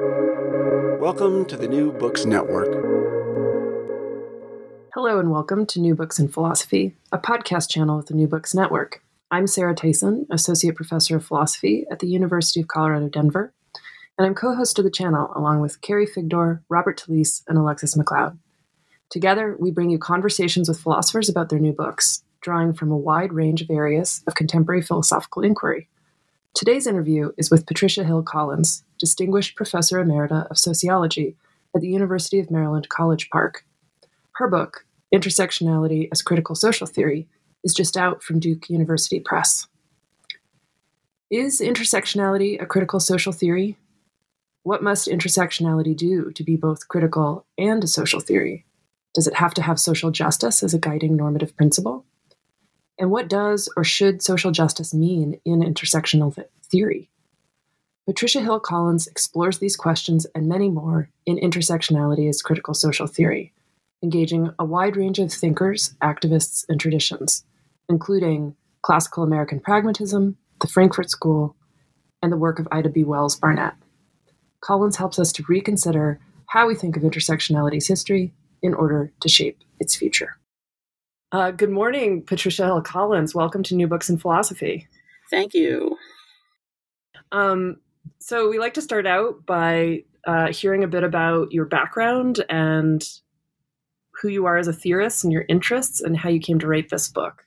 Welcome to the New Books Network. Hello, and welcome to New Books in Philosophy, a podcast channel with the New Books Network. I'm Sarah Tyson, Associate Professor of Philosophy at the University of Colorado Denver, and I'm co host of the channel along with Carrie Figdor, Robert Talisse, and Alexus McLeod. Together, we bring you conversations with philosophers about their new books, drawing from a wide range of areas of contemporary philosophical inquiry. Today's interview is with Patricia Hill Collins, Distinguished Professor Emerita of Sociology at the University of Maryland College Park. Her book, Intersectionality as Critical Social Theory, is just out from Duke University Press. Is intersectionality a critical social theory? What must intersectionality do to be both critical and a social theory? Does it have to have social justice as a guiding normative principle? And what does or should social justice mean in intersectional th- theory? Patricia Hill Collins explores these questions and many more in Intersectionality as Critical Social Theory, engaging a wide range of thinkers, activists, and traditions, including classical American pragmatism, the Frankfurt School, and the work of Ida B. Wells Barnett. Collins helps us to reconsider how we think of intersectionality's history in order to shape its future. Uh, good morning, Patricia Hill Collins. Welcome to New Books in Philosophy. Thank you. Um, so, we like to start out by uh, hearing a bit about your background and who you are as a theorist and your interests and how you came to write this book.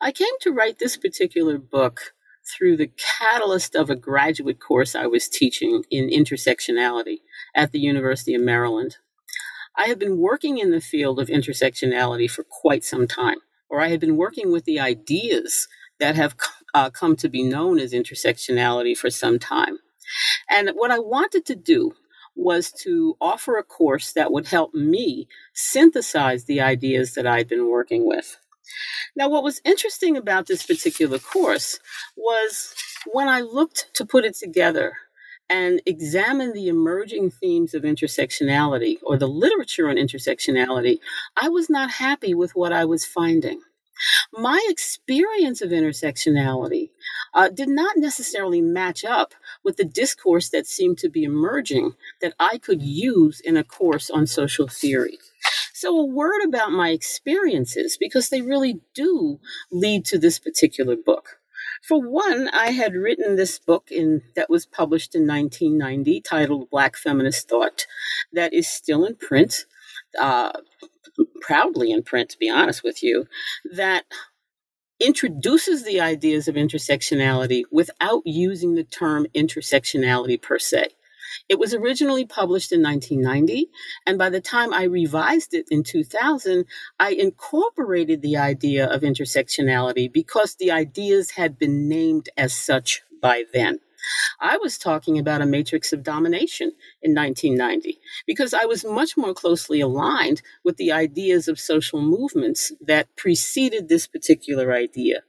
I came to write this particular book through the catalyst of a graduate course I was teaching in intersectionality at the University of Maryland. I have been working in the field of intersectionality for quite some time, or I have been working with the ideas that have uh, come to be known as intersectionality for some time. And what I wanted to do was to offer a course that would help me synthesize the ideas that I'd been working with. Now, what was interesting about this particular course was when I looked to put it together, and examine the emerging themes of intersectionality or the literature on intersectionality, I was not happy with what I was finding. My experience of intersectionality uh, did not necessarily match up with the discourse that seemed to be emerging that I could use in a course on social theory. So, a word about my experiences, because they really do lead to this particular book. For one, I had written this book in that was published in 1990, titled Black Feminist Thought, that is still in print, uh, proudly in print, to be honest with you, that introduces the ideas of intersectionality without using the term intersectionality per se. It was originally published in 1990, and by the time I revised it in 2000, I incorporated the idea of intersectionality because the ideas had been named as such by then. I was talking about a matrix of domination in 1990 because I was much more closely aligned with the ideas of social movements that preceded this particular idea.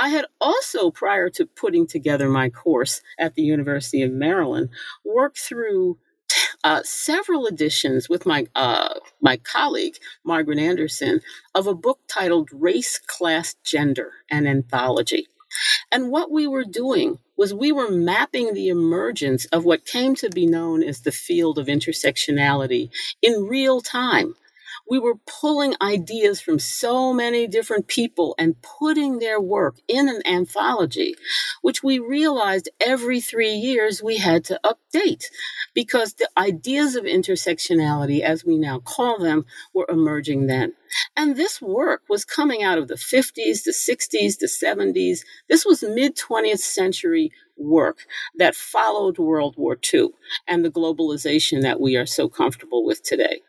I had also, prior to putting together my course at the University of Maryland, worked through uh, several editions with my uh, my colleague Margaret Anderson of a book titled "Race, Class, Gender: An Anthology." And what we were doing was we were mapping the emergence of what came to be known as the field of intersectionality in real time we were pulling ideas from so many different people and putting their work in an anthology, which we realized every three years we had to update because the ideas of intersectionality, as we now call them, were emerging then. And this work was coming out of the 50s, the 60s, the 70s. This was mid 20th century work that followed World War II and the globalization that we are so comfortable with today.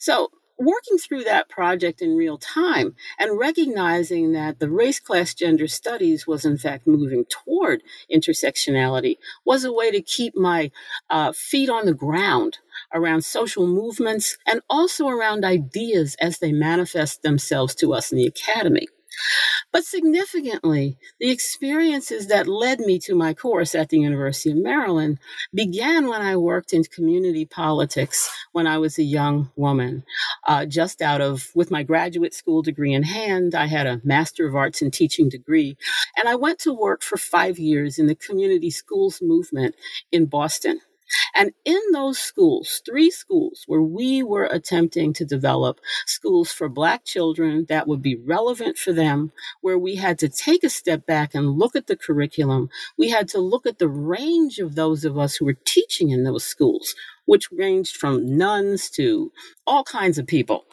So working through that project in real time and recognizing that the race, class, gender studies was in fact moving toward intersectionality was a way to keep my uh, feet on the ground around social movements and also around ideas as they manifest themselves to us in the academy. But significantly, the experiences that led me to my course at the University of Maryland began when I worked in community politics when I was a young woman. Uh, just out of, with my graduate school degree in hand, I had a Master of Arts in Teaching degree, and I went to work for five years in the community schools movement in Boston. And in those schools, three schools where we were attempting to develop schools for Black children that would be relevant for them, where we had to take a step back and look at the curriculum, we had to look at the range of those of us who were teaching in those schools which ranged from nuns to all kinds of people,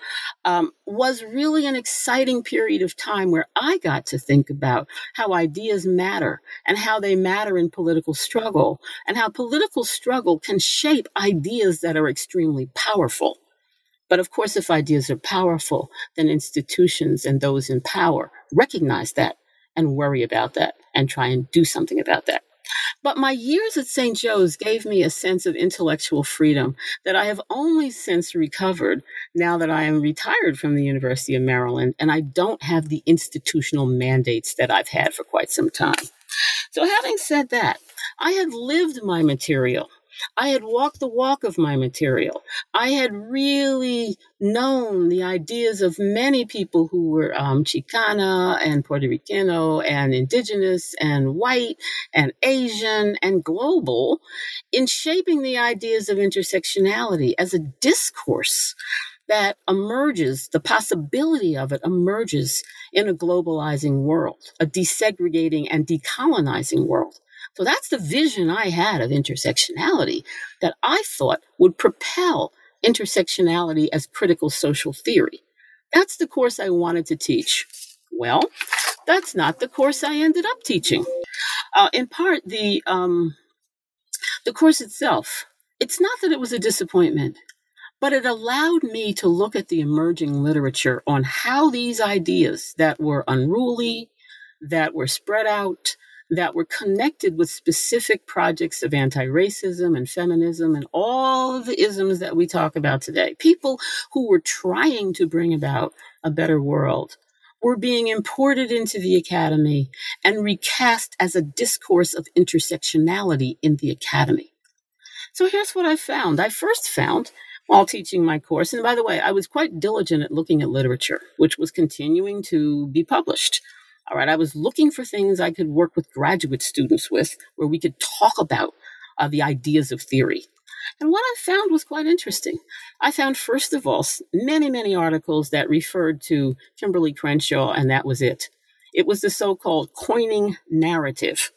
um, was really an exciting period of time where I got to think about how ideas matter and how they matter in political struggle and how political struggle can shape ideas that are extremely powerful. But of course, if ideas are powerful, then institutions and those in power recognize that and worry about that and try and do something about that. But my years at St. Joe's gave me a sense of intellectual freedom that I have only since recovered now that I am retired from the University of Maryland and I don't have the institutional mandates that I've had for quite some time. So, having said that, I had lived my material. I had walked the walk of my material. I had really known the ideas of many people who were um, Chicana and Puerto Ricano and indigenous and white and Asian and global in shaping the ideas of intersectionality as a discourse that emerges, the possibility of it emerges in a globalizing world, a desegregating and decolonizing world. So that's the vision I had of intersectionality that I thought would propel intersectionality as critical social theory. That's the course I wanted to teach. Well, that's not the course I ended up teaching. Uh, in part, the um, the course itself. It's not that it was a disappointment, but it allowed me to look at the emerging literature on how these ideas that were unruly, that were spread out, that were connected with specific projects of anti racism and feminism and all of the isms that we talk about today. People who were trying to bring about a better world were being imported into the academy and recast as a discourse of intersectionality in the academy. So here's what I found. I first found while teaching my course, and by the way, I was quite diligent at looking at literature, which was continuing to be published. All right, I was looking for things I could work with graduate students with where we could talk about uh, the ideas of theory. And what I found was quite interesting. I found, first of all, many, many articles that referred to Kimberlé Crenshaw, and that was it. It was the so called coining narrative.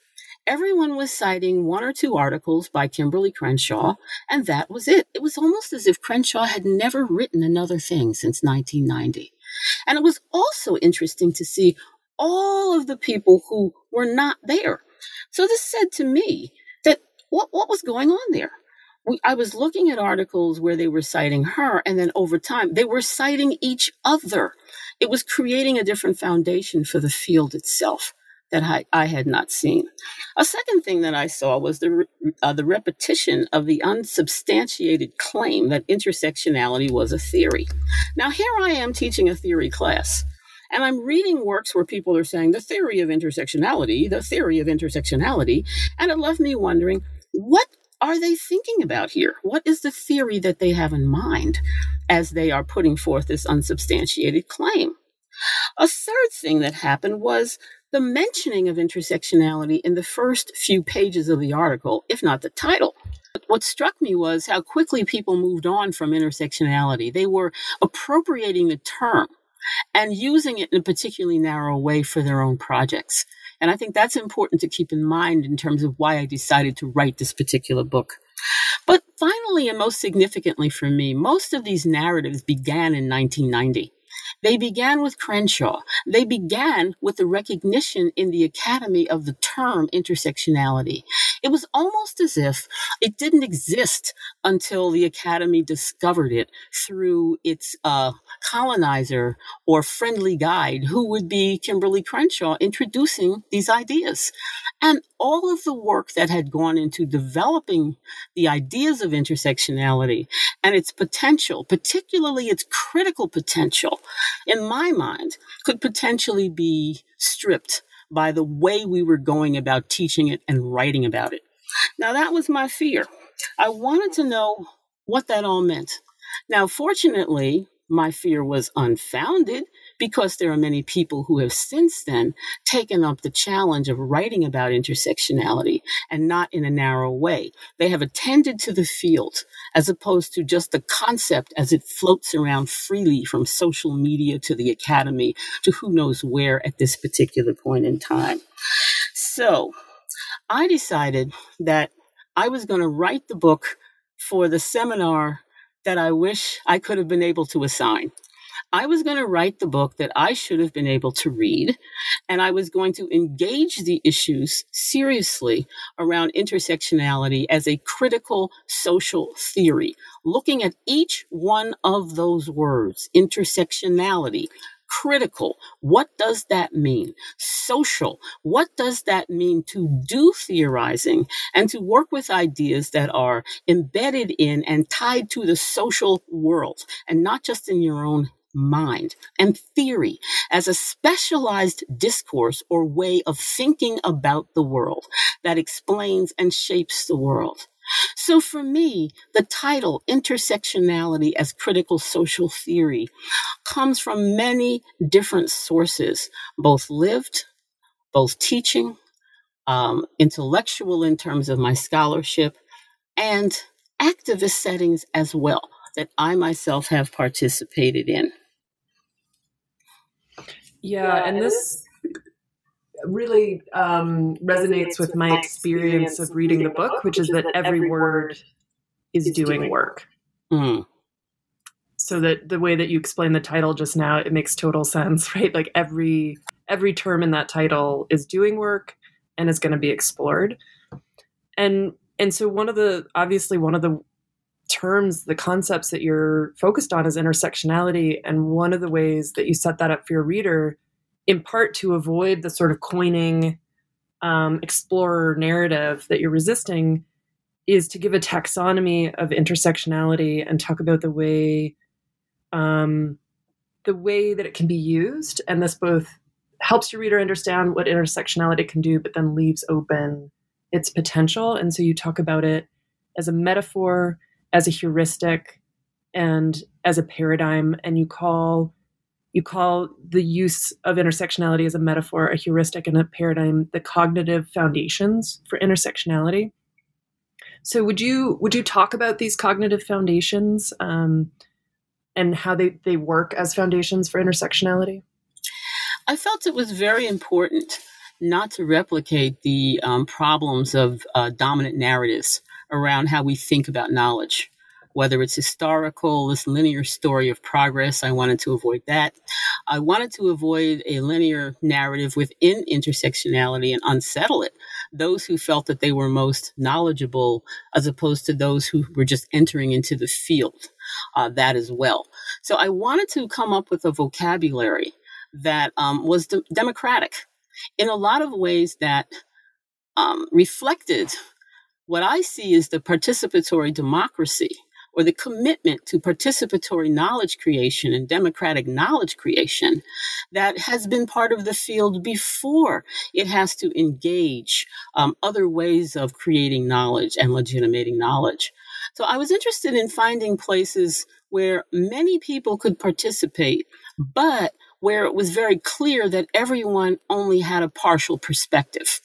Everyone was citing one or two articles by Kimberlé Crenshaw, and that was it. It was almost as if Crenshaw had never written another thing since 1990. And it was also interesting to see all of the people who were not there. So this said to me that what, what was going on there? We, I was looking at articles where they were citing her, and then over time, they were citing each other. It was creating a different foundation for the field itself that I, I had not seen. A second thing that I saw was the, uh, the repetition of the unsubstantiated claim that intersectionality was a theory. Now, here I am teaching a theory class. And I'm reading works where people are saying the theory of intersectionality, the theory of intersectionality. And it left me wondering, what are they thinking about here? What is the theory that they have in mind as they are putting forth this unsubstantiated claim? A third thing that happened was the mentioning of intersectionality in the first few pages of the article, if not the title. What struck me was how quickly people moved on from intersectionality. They were appropriating the term and using it in a particularly narrow way for their own projects. And I think that's important to keep in mind in terms of why I decided to write this particular book. But finally, and most significantly for me, most of these narratives began in 1990. They began with Crenshaw. They began with the recognition in the Academy of the term intersectionality. It was almost as if it didn't exist until the Academy discovered it through its uh, colonizer or friendly guide, who would be Kimberlé Crenshaw, introducing these ideas. And all of the work that had gone into developing the ideas of intersectionality and its potential, particularly its critical potential, in my mind, could potentially be stripped by the way we were going about teaching it and writing about it. Now, that was my fear. I wanted to know what that all meant. Now, fortunately, my fear was unfounded because there are many people who have since then taken up the challenge of writing about intersectionality and not in a narrow way. They have attended to the field as opposed to just the concept as it floats around freely from social media to the academy to who knows where at this particular point in time. So I decided that I was going to write the book for the seminar that I wish I could have been able to assign. I was going to write the book that I should have been able to read, and I was going to engage the issues seriously around intersectionality as a critical social theory, looking at each one of those words intersectionality, critical. What does that mean? Social. What does that mean to do theorizing and to work with ideas that are embedded in and tied to the social world and not just in your own mind and theory as a specialized discourse or way of thinking about the world that explains and shapes the world. So for me, the title, Intersectionality as Critical Social Theory, comes from many different sources, both lived, both teaching, um, intellectual in terms of my scholarship, and activist settings as well that I myself have participated in. Yeah, and this really um, resonates with my experience of reading the book, which is that every word is doing work. Mm. So that the way that you explain the title just now, it makes total sense, right? Like every every term in that title is doing work and is going to be explored. And and so one of the obviously one of the terms, the concepts that you're focused on is intersectionality. And one of the ways that you set that up for your reader in part to avoid the sort of coining um, explorer narrative that you're resisting is to give a taxonomy of intersectionality and talk about the way um, the way that it can be used and this both helps your reader understand what intersectionality can do but then leaves open its potential and so you talk about it as a metaphor as a heuristic and as a paradigm and you call you call the use of intersectionality as a metaphor, a heuristic, and a paradigm the cognitive foundations for intersectionality. So, would you would you talk about these cognitive foundations um, and how they they work as foundations for intersectionality? I felt it was very important not to replicate the um, problems of uh, dominant narratives around how we think about knowledge whether it's historical, this linear story of progress. I wanted to avoid that. I wanted to avoid a linear narrative within intersectionality and unsettle it. Those who felt that they were most knowledgeable, as opposed to those who were just entering into the field, uh, that as well. So I wanted to come up with a vocabulary that um, was de- democratic in a lot of ways that um, reflected what I see is the participatory democracy or the commitment to participatory knowledge creation and democratic knowledge creation that has been part of the field before it has to engage um, other ways of creating knowledge and legitimating knowledge. So I was interested in finding places where many people could participate, but where it was very clear that everyone only had a partial perspective.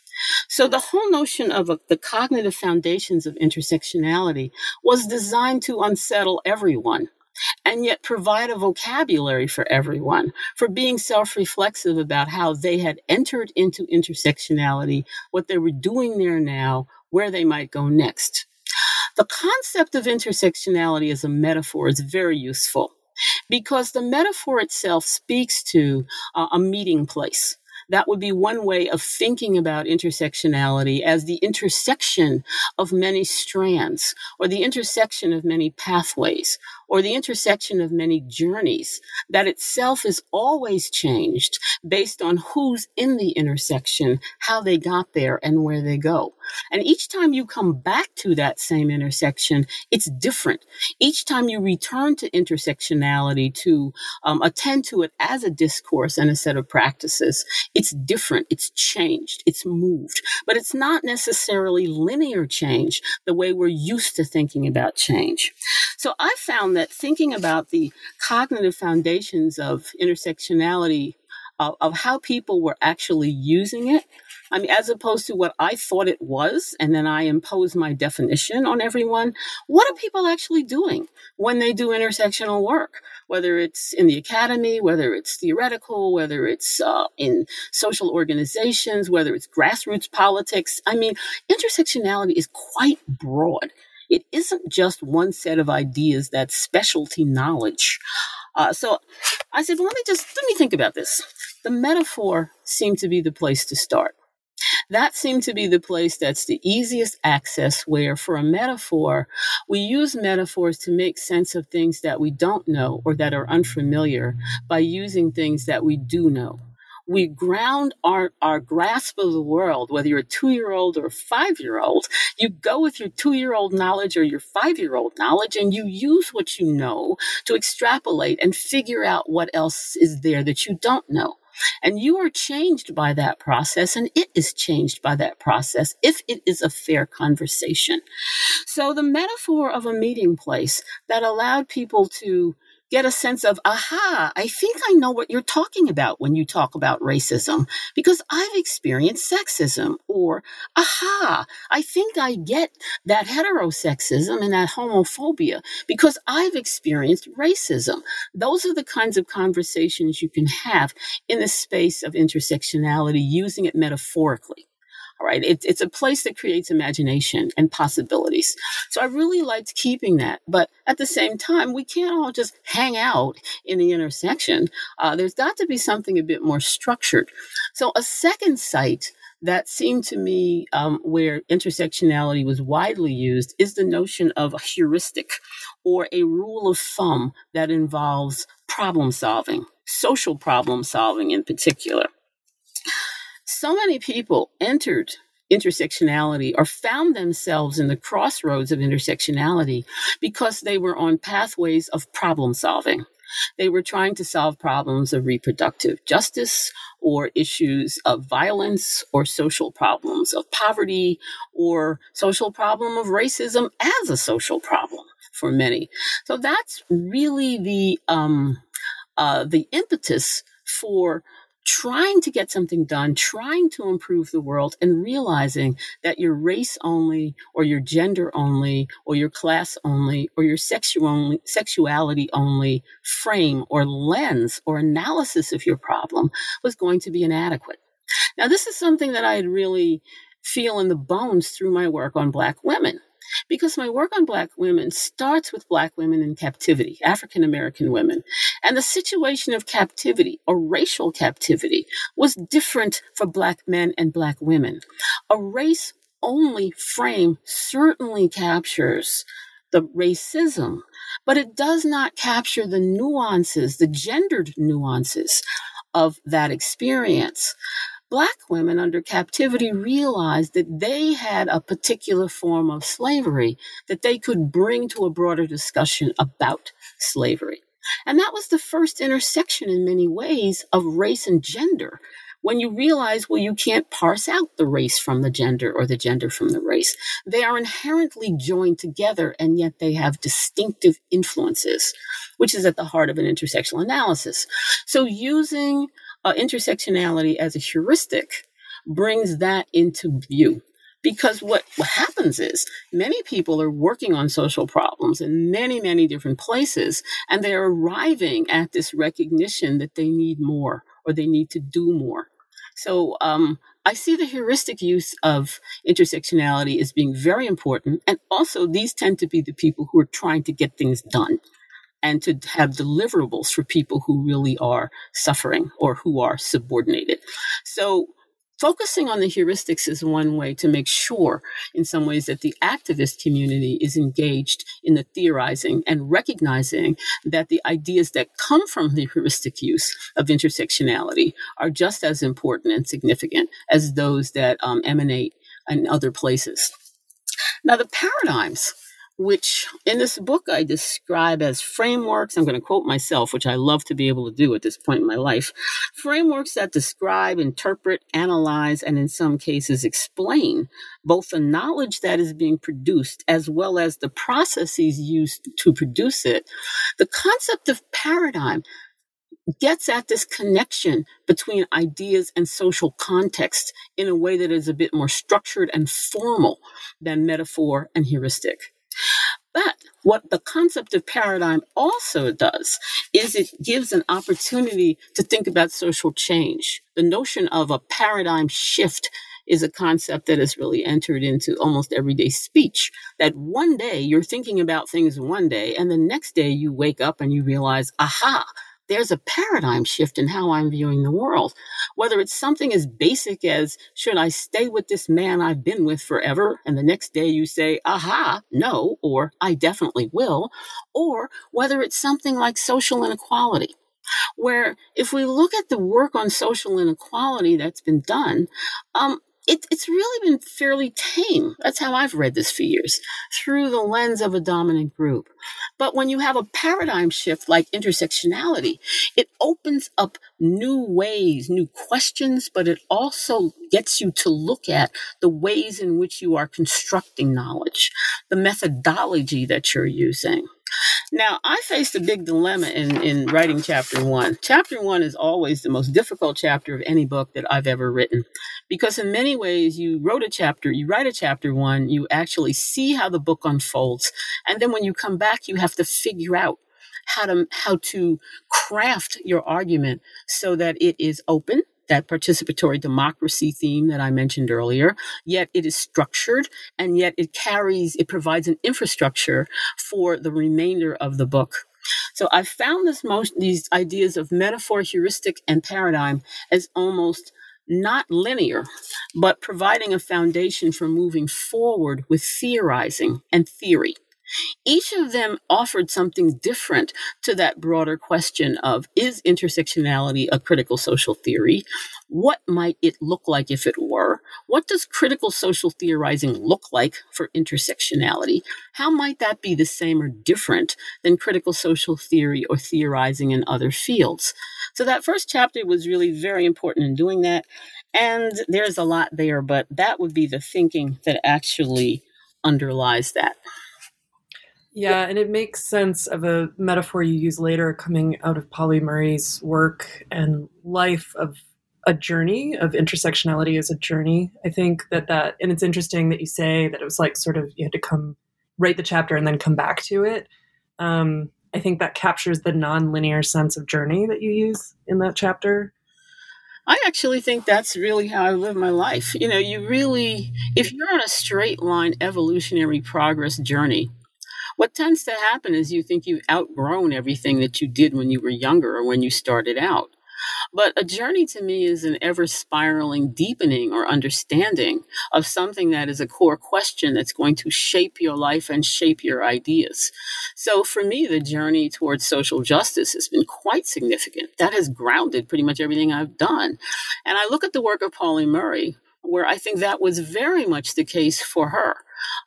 So the whole notion of a, the cognitive foundations of intersectionality was designed to unsettle everyone and yet provide a vocabulary for everyone for being self reflexive about how they had entered into intersectionality, what they were doing there now, where they might go next. The concept of intersectionality as a metaphor is very useful because the metaphor itself speaks to uh, a meeting place that would be one way of thinking about intersectionality as the intersection of many strands or the intersection of many pathways or the intersection of many journeys that itself is always changed based on who's in the intersection, how they got there, and where they go. And each time you come back to that same intersection, it's different. Each time you return to intersectionality to um, attend to it as a discourse and a set of practices, it's different. It's changed. It's moved. But it's not necessarily linear change the way we're used to thinking about change. So I found that thinking about the cognitive foundations of intersectionality, uh, of how people were actually using it, I mean, as opposed to what I thought it was, and then I impose my definition on everyone. What are people actually doing when they do intersectional work? Whether it's in the academy, whether it's theoretical, whether it's uh, in social organizations, whether it's grassroots politics. I mean, intersectionality is quite broad. It isn't just one set of ideas that's specialty knowledge. Uh, so I said, well, let me just let me think about this. The metaphor seemed to be the place to start. That seemed to be the place that's the easiest access, where for a metaphor, we use metaphors to make sense of things that we don't know or that are unfamiliar by using things that we do know. We ground our, our grasp of the world, whether you're a two year old or a five year old, you go with your two year old knowledge or your five year old knowledge and you use what you know to extrapolate and figure out what else is there that you don't know. And you are changed by that process, and it is changed by that process if it is a fair conversation. So, the metaphor of a meeting place that allowed people to get a sense of, aha, I think I know what you're talking about when you talk about racism because I've experienced sexism. Or, aha, I think I get that heterosexism and that homophobia because I've experienced racism. Those are the kinds of conversations you can have in the space of intersectionality using it metaphorically. All right. It, it's a place that creates imagination and possibilities. So I really liked keeping that. But at the same time, we can't all just hang out in the intersection. Uh, there's got to be something a bit more structured. So a second site that seemed to me um, where intersectionality was widely used is the notion of a heuristic or a rule of thumb that involves problem solving, social problem solving in particular so many people entered intersectionality or found themselves in the crossroads of intersectionality because they were on pathways of problem solving. They were trying to solve problems of reproductive justice or issues of violence or social problems of poverty or social problem of racism as a social problem for many. So that's really the um, uh, the impetus for trying to get something done, trying to improve the world, and realizing that your race only, or your gender only, or your class only, or your sexual only, sexuality only frame or lens or analysis of your problem was going to be inadequate. Now, this is something that I had really feel in the bones through my work on Black women because my work on Black women starts with Black women in captivity, African American women. And the situation of captivity, or racial captivity, was different for Black men and Black women. A race only frame certainly captures the racism, but it does not capture the nuances, the gendered nuances of that experience. Black women under captivity realized that they had a particular form of slavery that they could bring to a broader discussion about slavery. And that was the first intersection in many ways of race and gender. When you realize, well, you can't parse out the race from the gender or the gender from the race. They are inherently joined together and yet they have distinctive influences, which is at the heart of an intersectional analysis. So using uh, intersectionality as a heuristic brings that into view. Because what, what happens is many people are working on social problems in many, many different places, and they're arriving at this recognition that they need more or they need to do more. So um, I see the heuristic use of intersectionality as being very important. And also, these tend to be the people who are trying to get things done and to have deliverables for people who really are suffering or who are subordinated. So focusing on the heuristics is one way to make sure in some ways that the activist community is engaged in the theorizing and recognizing that the ideas that come from the heuristic use of intersectionality are just as important and significant as those that um, emanate in other places now the paradigms which in this book I describe as frameworks. I'm going to quote myself, which I love to be able to do at this point in my life. Frameworks that describe, interpret, analyze, and in some cases explain both the knowledge that is being produced as well as the processes used to produce it. The concept of paradigm gets at this connection between ideas and social context in a way that is a bit more structured and formal than metaphor and heuristic. But what the concept of paradigm also does is it gives an opportunity to think about social change. The notion of a paradigm shift is a concept that has really entered into almost everyday speech. That one day you're thinking about things one day, and the next day you wake up and you realize, aha, there's a paradigm shift in how I'm viewing the world. Whether it's something as basic as, should I stay with this man I've been with forever? And the next day you say, aha, no, or I definitely will. Or whether it's something like social inequality where if we look at the work on social inequality that's been done, um, it, it's really been fairly tame. That's how I've read this for years, through the lens of a dominant group. But when you have a paradigm shift like intersectionality, it opens up new ways, new questions, but it also gets you to look at the ways in which you are constructing knowledge, the methodology that you're using. Now, I faced a big dilemma in, in writing chapter one. Chapter one is always the most difficult chapter of any book that I've ever written because, in many ways, you wrote a chapter, you write a chapter one, you actually see how the book unfolds. And then when you come back, you have to figure out how to, how to craft your argument so that it is open that participatory democracy theme that I mentioned earlier, yet it is structured and yet it carries, it provides an infrastructure for the remainder of the book. So I found this most, these ideas of metaphor, heuristic, and paradigm as almost not linear, but providing a foundation for moving forward with theorizing and theory. Each of them offered something different to that broader question of is intersectionality a critical social theory? What might it look like if it were? What does critical social theorizing look like for intersectionality? How might that be the same or different than critical social theory or theorizing in other fields? So that first chapter was really very important in doing that. And there's a lot there, but that would be the thinking that actually underlies that. Yeah, and it makes sense of a metaphor you use later coming out of Pauli Murray's work and life of a journey of intersectionality as a journey. I think that that and it's interesting that you say that it was like sort of you had to come write the chapter and then come back to it. Um, I think that captures the non-linear sense of journey that you use in that chapter. I actually think that's really how I live my life. You know, you really, if you're on a straight line evolutionary progress journey, what tends to happen is you think you've outgrown everything that you did when you were younger or when you started out. But a journey to me is an ever spiraling deepening or understanding of something that is a core question that's going to shape your life and shape your ideas. So for me, the journey towards social justice has been quite significant. That has grounded pretty much everything I've done. And I look at the work of Pauli Murray, where I think that was very much the case for her.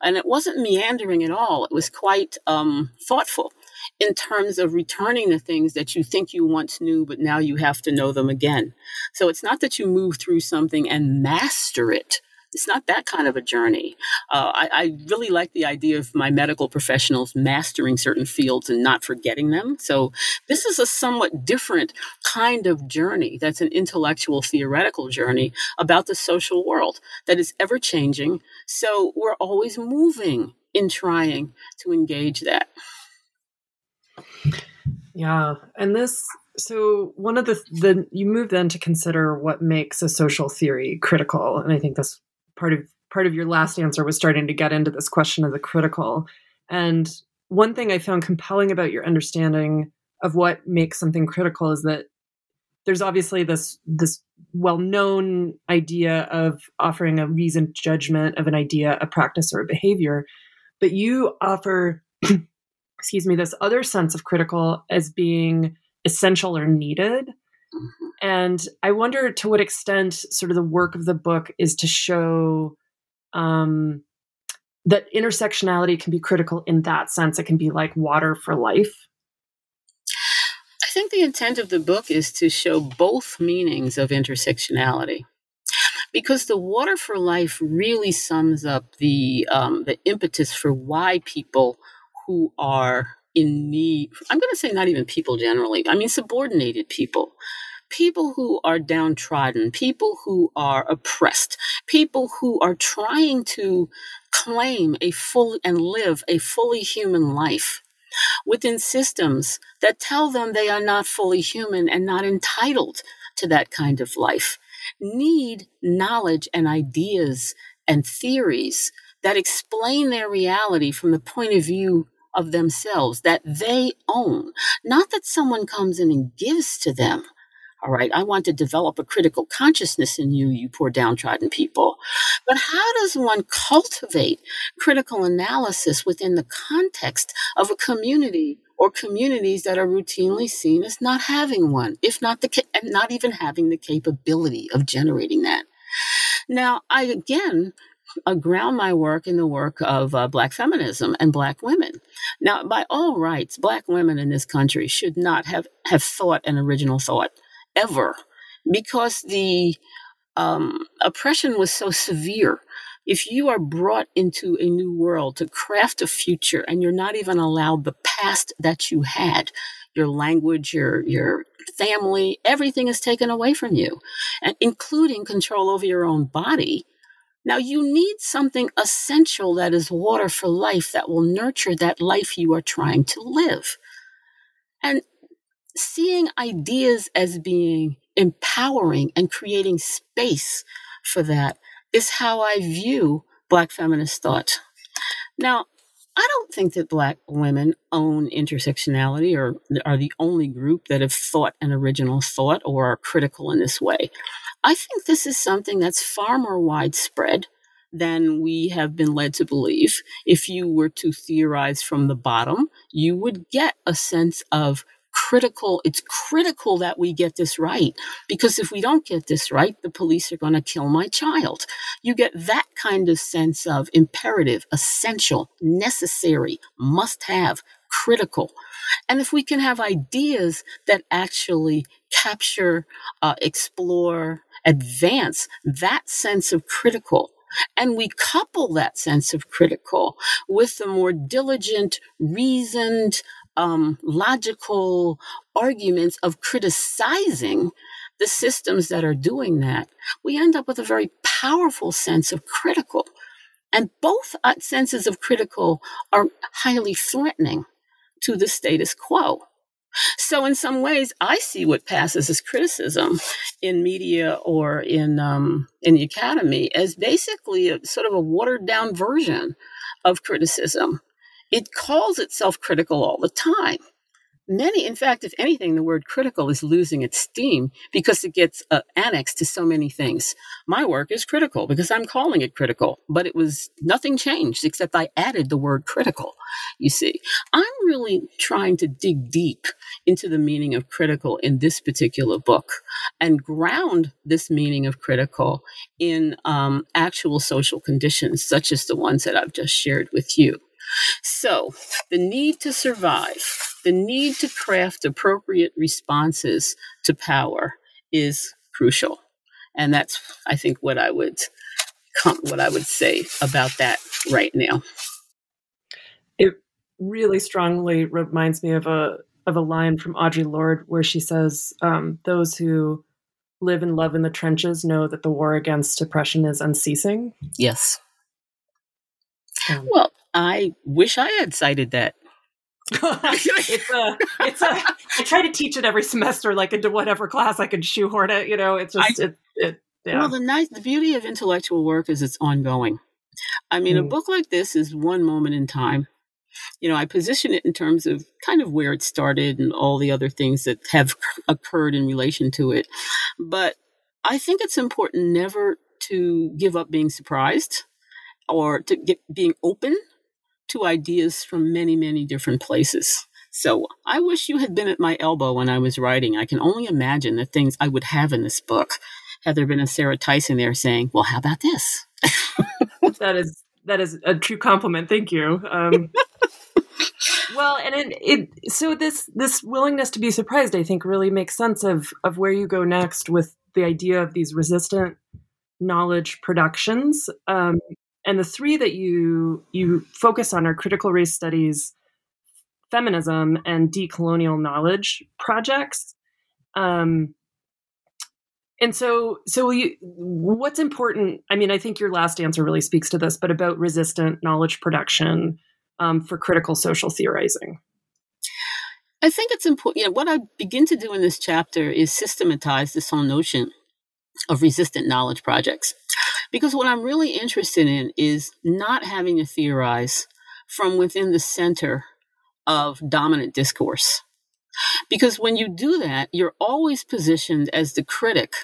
And it wasn't meandering at all. It was quite um, thoughtful in terms of returning the things that you think you once knew, but now you have to know them again. So it's not that you move through something and master it it's not that kind of a journey. Uh, I, I, really like the idea of my medical professionals mastering certain fields and not forgetting them. So this is a somewhat different kind of journey. That's an intellectual, theoretical journey about the social world that is ever changing. So we're always moving in trying to engage that. Yeah, and this so one of the the you move then to consider what makes a social theory critical and i think this part of part of your last answer was starting to get into this question of the critical. And one thing I found compelling about your understanding of what makes something critical is that there's obviously this this well-known idea of offering a reasoned judgment of an idea, a practice, or a behavior, but you offer, excuse me, this other sense of critical as being essential or needed. And I wonder to what extent sort of the work of the book is to show um, that intersectionality can be critical in that sense. It can be like water for life. I think the intent of the book is to show both meanings of intersectionality because the water for life really sums up the um, the impetus for why people who are in need i'm going to say not even people generally i mean subordinated people. People who are downtrodden people who are oppressed people who are trying to claim a full and live a fully human life within systems that tell them they are not fully human and not entitled to that kind of life need knowledge and ideas and theories that explain their reality from the point of view of themselves that they own, not that someone comes in and gives to them. All right, I want to develop a critical consciousness in you, you poor downtrodden people. But how does one cultivate critical analysis within the context of a community or communities that are routinely seen as not having one, if not the not even having the capability of generating that? Now, I again uh, ground my work in the work of uh, Black feminism and Black women. Now, by all rights, Black women in this country should not have, have thought an original thought ever because the um, oppression was so severe. If you are brought into a new world to craft a future and you're not even allowed the past that you had, your language, your, your family, everything is taken away from you, and including control over your own body now, you need something essential that is water for life that will nurture that life you are trying to live. And seeing ideas as being empowering and creating space for that is how I view Black feminist thought. Now, I don't think that Black women own intersectionality or are the only group that have thought an original thought or are critical in this way. I think this is something that's far more widespread than we have been led to believe. If you were to theorize from the bottom, you would get a sense of critical it's critical that we get this right because if we don't get this right the police are going to kill my child you get that kind of sense of imperative essential necessary must have critical and if we can have ideas that actually capture uh, explore advance that sense of critical. And we couple that sense of critical with the more diligent, reasoned, um, logical arguments of criticizing the systems that are doing that, we end up with a very powerful sense of critical. And both uh, senses of critical are highly threatening to the status quo. So, in some ways, I see what passes as criticism in media or in um, in the academy as basically a sort of a watered down version of criticism. It calls itself critical all the time many, in fact, if anything, the word critical is losing its steam because it gets uh, annexed to so many things. My work is critical because I'm calling it critical, but it was nothing changed except I added the word critical. You see, I'm really trying to dig deep into the meaning of critical in this particular book and ground this meaning of critical in um, actual social conditions, such as the ones that I've just shared with you. So, the need to survive, the need to craft appropriate responses to power is crucial. And that's, I think, what I would come, what I would say about that right now. It really strongly reminds me of a of a line from Audre Lorde where she says, um, "Those who live and love in the trenches know that the war against oppression is unceasing." Yes. Um, well, I wish I had cited that. it's a, it's a. I try to teach it every semester, like into whatever class I can shoehorn it. You know, it's just I, it, it. Yeah. Well, the nice, the beauty of intellectual work is it's ongoing. I mean, mm. a book like this is one moment in time. You know, I position it in terms of kind of where it started and all the other things that have occurred in relation to it. But I think it's important never to give up being surprised or to get being open to ideas from many, many different places. So I wish you had been at my elbow when I was writing. I can only imagine the things I would have in this book had there been a Sarah Tyson there saying, Well, how about this? that is that is a true compliment. Thank you. Um, well, and it, it so this this willingness to be surprised, I think, really makes sense of of where you go next with the idea of these resistant knowledge productions. Um, and the three that you you focus on are critical race studies, feminism, and decolonial knowledge projects. Um, and so, so you, what's important? I mean, I think your last answer really speaks to this, but about resistant knowledge production um, for critical social theorizing. I think it's important. You know, what I begin to do in this chapter is systematize this whole notion of resistant knowledge projects. Because what I'm really interested in is not having to theorize from within the center of dominant discourse. Because when you do that, you're always positioned as the critic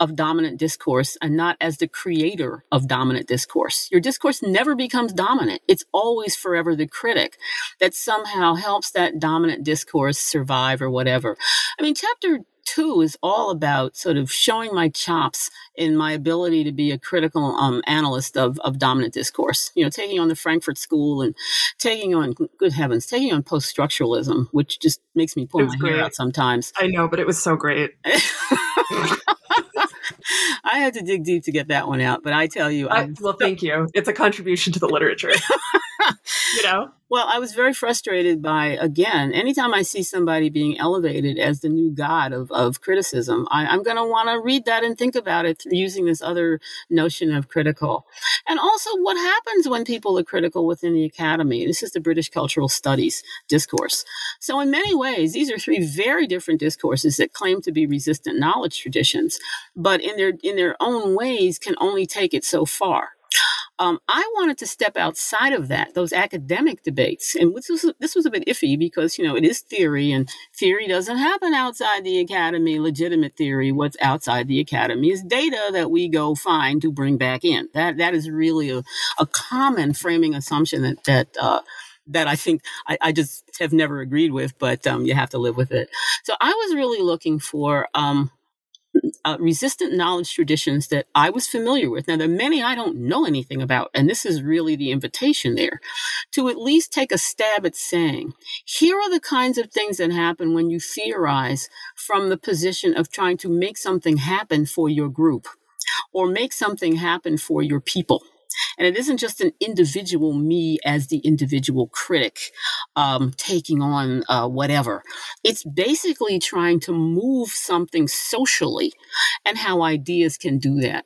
of dominant discourse and not as the creator of dominant discourse. Your discourse never becomes dominant. It's always forever the critic that somehow helps that dominant discourse survive or whatever. I mean, chapter two is all about sort of showing my chops in my ability to be a critical um, analyst of, of dominant discourse. You know, taking on the Frankfurt School and taking on, good heavens, taking on post structuralism, which just makes me pull my great. hair out sometimes. I know, but it was so great. I had to dig deep to get that one out, but I tell you, I, well, thank you. It's a contribution to the literature. you know. Well, I was very frustrated by again, anytime I see somebody being elevated as the new god of, of criticism, I, I'm going to want to read that and think about it using this other notion of critical. And also, what happens when people are critical within the academy? This is the British Cultural Studies discourse. So, in many ways, these are three very different discourses that claim to be resistant knowledge traditions, but in their in their own ways can only take it so far. Um, I wanted to step outside of that, those academic debates. And this was, this was a bit iffy because, you know, it is theory and theory doesn't happen outside the academy, legitimate theory. What's outside the academy is data that we go find to bring back in. That, that is really a, a common framing assumption that, that, uh, that I think I, I, just have never agreed with, but um, you have to live with it. So I was really looking for um, uh, resistant knowledge traditions that I was familiar with. Now, there are many I don't know anything about, and this is really the invitation there to at least take a stab at saying, here are the kinds of things that happen when you theorize from the position of trying to make something happen for your group or make something happen for your people. And it isn't just an individual me as the individual critic um, taking on uh, whatever. It's basically trying to move something socially and how ideas can do that.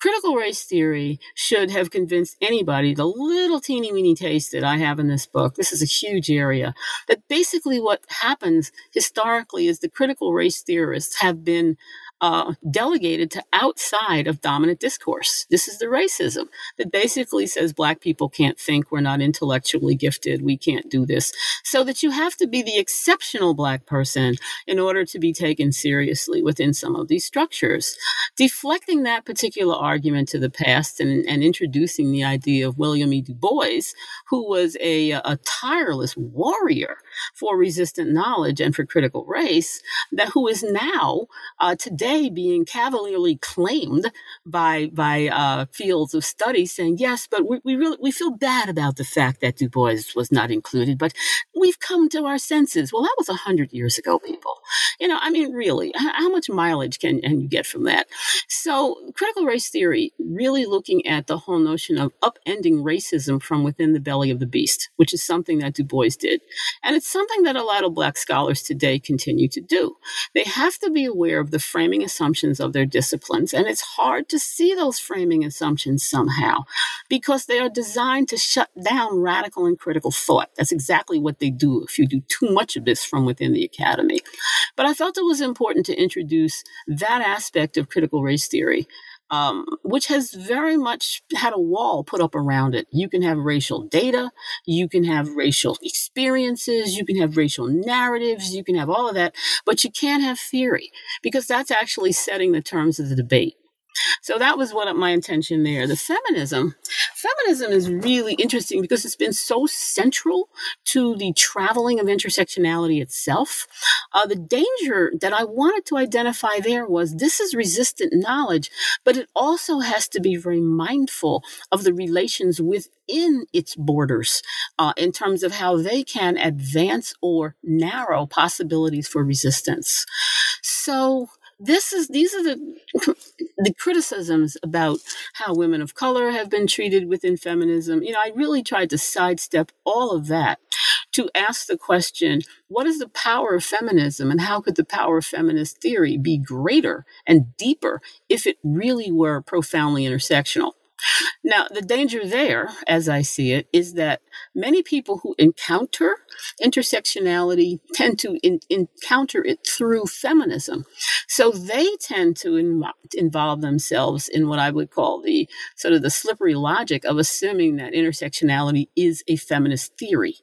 Critical race theory should have convinced anybody, the little teeny weeny taste that I have in this book, this is a huge area, that basically what happens historically is the critical race theorists have been uh, delegated to outside of dominant discourse. This is the racism that basically says black people can't think, we're not intellectually gifted, we can't do this. So that you have to be the exceptional black person in order to be taken seriously within some of these structures. Deflecting that particular argument to the past and, and introducing the idea of William E. Du Bois, who was a, a tireless warrior for resistant knowledge and for critical race, that who is now uh, today being cavalierly claimed by by uh, fields of study, saying yes, but we, we really we feel bad about the fact that Du Bois was not included, but we've come to our senses. Well, that was a hundred years ago, people. You know, I mean, really, how much mileage can, can you get from that? So, critical race theory really looking at the whole notion of upending racism from within the belly of the beast, which is something that Du Bois did, and it's something that a lot of Black scholars today continue to do. They have to be aware of the framing assumptions of their disciplines. And it's hard to see those framing assumptions somehow because they are designed to shut down radical and critical thought. That's exactly what they do if you do too much of this from within the academy. But I felt it was important to introduce that aspect of critical race theory um, which has very much had a wall put up around it. You can have racial data, you can have racial experiences, you can have racial narratives, you can have all of that, but you can't have theory because that's actually setting the terms of the debate. So that was what my intention there. The feminism, feminism is really interesting because it's been so central to the traveling of intersectionality itself. Uh, the danger that I wanted to identify there was this is resistant knowledge, but it also has to be very mindful of the relations within its borders uh, in terms of how they can advance or narrow possibilities for resistance. So this is these are the the criticisms about how women of color have been treated within feminism. You know, I really tried to sidestep all of that to ask the question, what is the power of feminism and how could the power of feminist theory be greater and deeper if it really were profoundly intersectional? Now, the danger there, as I see it, is that many people who encounter intersectionality tend to in, encounter it through feminism. So they tend to involve themselves in what I would call the sort of the slippery logic of assuming that intersectionality is a feminist theory.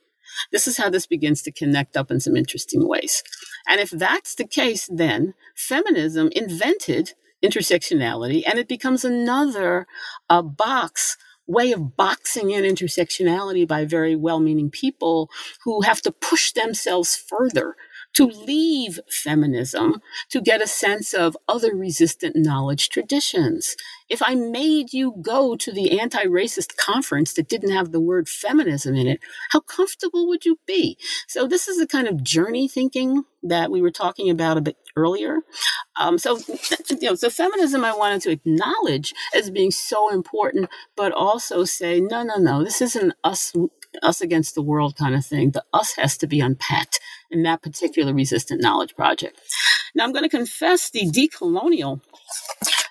This is how this begins to connect up in some interesting ways. And if that's the case, then feminism invented intersectionality, and it becomes another uh, box way of boxing in intersectionality by very well meaning people who have to push themselves further to leave feminism to get a sense of other resistant knowledge traditions. If I made you go to the anti racist conference that didn't have the word feminism in it, how comfortable would you be? So, this is the kind of journey thinking that we were talking about a bit earlier. Um, so, you know, so feminism I wanted to acknowledge as being so important, but also say, no, no, no, this isn't us us against the world kind of thing. The us has to be unpacked in that particular resistant knowledge project. Now, I'm going to confess the decolonial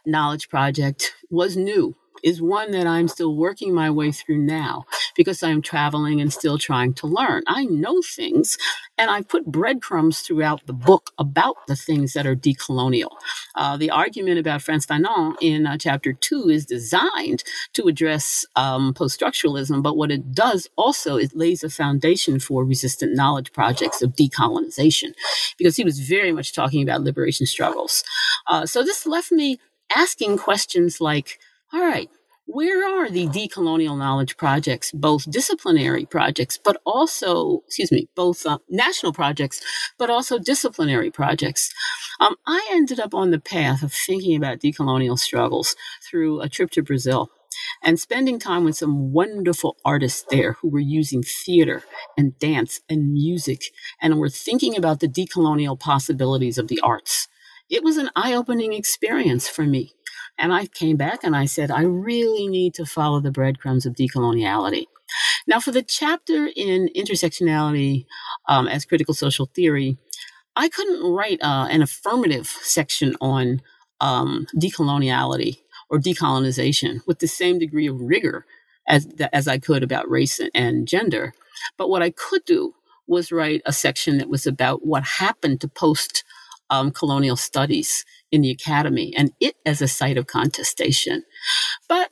knowledge project was new is one that I'm still working my way through now because I'm traveling and still trying to learn. I know things and I put breadcrumbs throughout the book about the things that are decolonial. Uh, the argument about Frantz Fanon in uh, chapter two is designed to address um, post structuralism, but what it does also, it lays a foundation for resistant knowledge projects of decolonization because he was very much talking about liberation struggles. Uh, so this left me asking questions like, all right, where are the decolonial knowledge projects, both disciplinary projects, but also, excuse me, both uh, national projects, but also disciplinary projects? Um, I ended up on the path of thinking about decolonial struggles through a trip to Brazil and spending time with some wonderful artists there who were using theater and dance and music and were thinking about the decolonial possibilities of the arts. It was an eye opening experience for me. And I came back and I said, I really need to follow the breadcrumbs of decoloniality. Now, for the chapter in intersectionality um, as critical social theory, I couldn't write uh, an affirmative section on um, decoloniality or decolonization with the same degree of rigor as, as I could about race and gender. But what I could do was write a section that was about what happened to post um, colonial studies in the academy and it as a site of contestation. But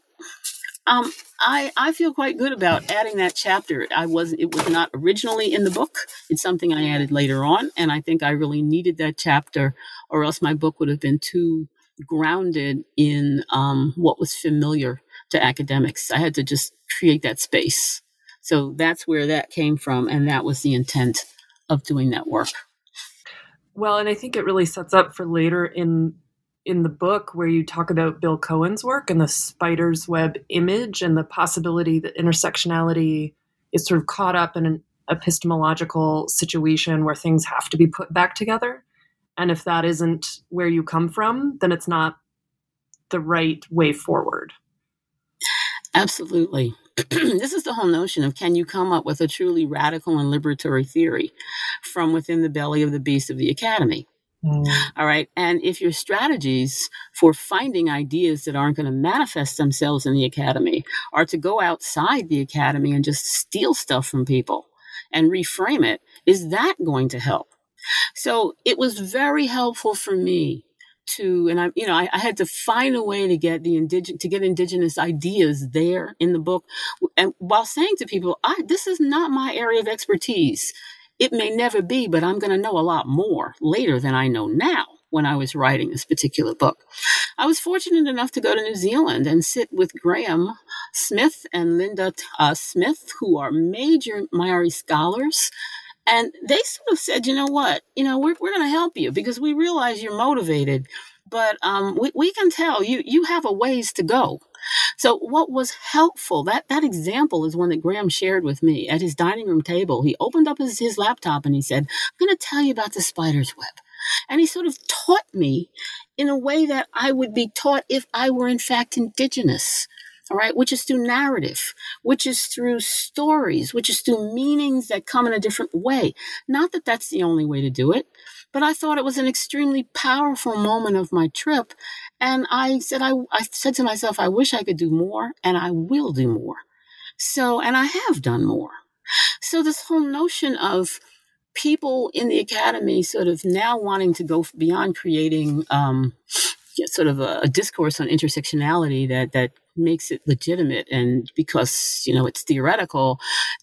um, I, I feel quite good about adding that chapter. I wasn't it was not originally in the book. It's something I added later on, and I think I really needed that chapter, or else my book would have been too grounded in um, what was familiar to academics. I had to just create that space. So that's where that came from, and that was the intent of doing that work. Well, and I think it really sets up for later in in the book where you talk about Bill Cohen's work and the spider's web image and the possibility that intersectionality is sort of caught up in an epistemological situation where things have to be put back together. And if that isn't where you come from, then it's not the right way forward. Absolutely. this is the whole notion of can you come up with a truly radical and liberatory theory from within the belly of the beast of the academy? Mm. All right. And if your strategies for finding ideas that aren't going to manifest themselves in the academy are to go outside the academy and just steal stuff from people and reframe it, is that going to help? So it was very helpful for me to, and I, you know, I, I, had to find a way to get the indigenous, to get indigenous ideas there in the book, and while saying to people, I, this is not my area of expertise. It may never be, but I'm going to know a lot more later than I know now. when I was writing this particular book. I was fortunate enough to go to New Zealand and sit with Graham Smith and Linda uh, Smith, who are major Maori scholars. And they sort of said, you know what, you know, we're, we're going to help you because we realize you're motivated, but um, we, we can tell you you have a ways to go. So what was helpful, that, that example is one that Graham shared with me at his dining room table. He opened up his, his laptop and he said, I'm going to tell you about the spider's web. And he sort of taught me in a way that I would be taught if I were in fact indigenous. All right, which is through narrative, which is through stories, which is through meanings that come in a different way. Not that that's the only way to do it, but I thought it was an extremely powerful moment of my trip. And I said, I, I said to myself, I wish I could do more, and I will do more. So, and I have done more. So, this whole notion of people in the academy sort of now wanting to go beyond creating um, sort of a, a, discourse on intersectionality that that makes it legitimate and because you know it's theoretical.